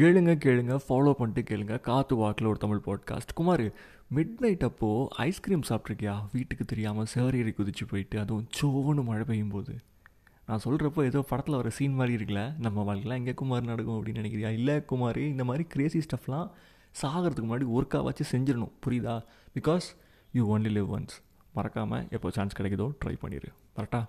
கேளுங்க கேளுங்க ஃபாலோ பண்ணிட்டு கேளுங்க. காத்து வாக்கில் ஒரு Tamil podcast Kumar midnight அப்போது ஐஸ்கிரீம் சாப்பிட்ருக்கியா வீட்டுக்கு தெரியாமல் சேரேறி குதிச்சு போயிட்டு அதுவும் சோன்னு மழை பெய்யும் போது. நான் சொல்கிறப்போ ஏதோ படத்தில் வர சீன் மாதிரி இருக்குல்ல? நம்ம வாழ்க்கையில் எங்கே குமார் நடக்கும் அப்படின்னு நினைக்கிறியா? இல்லை குமார் இந்த மாதிரி கிரேசி ஸ்டஃப்லாம் சாகிறதுக்கு முன்னாடி ஒர்க்காக வச்சு செஞ்சிடணும். புரியுதா? Because you only live once மறக்காமல் எப்போ சான்ஸ் கிடைக்குதோ ட்ரை பண்ணிடு கரெக்டாக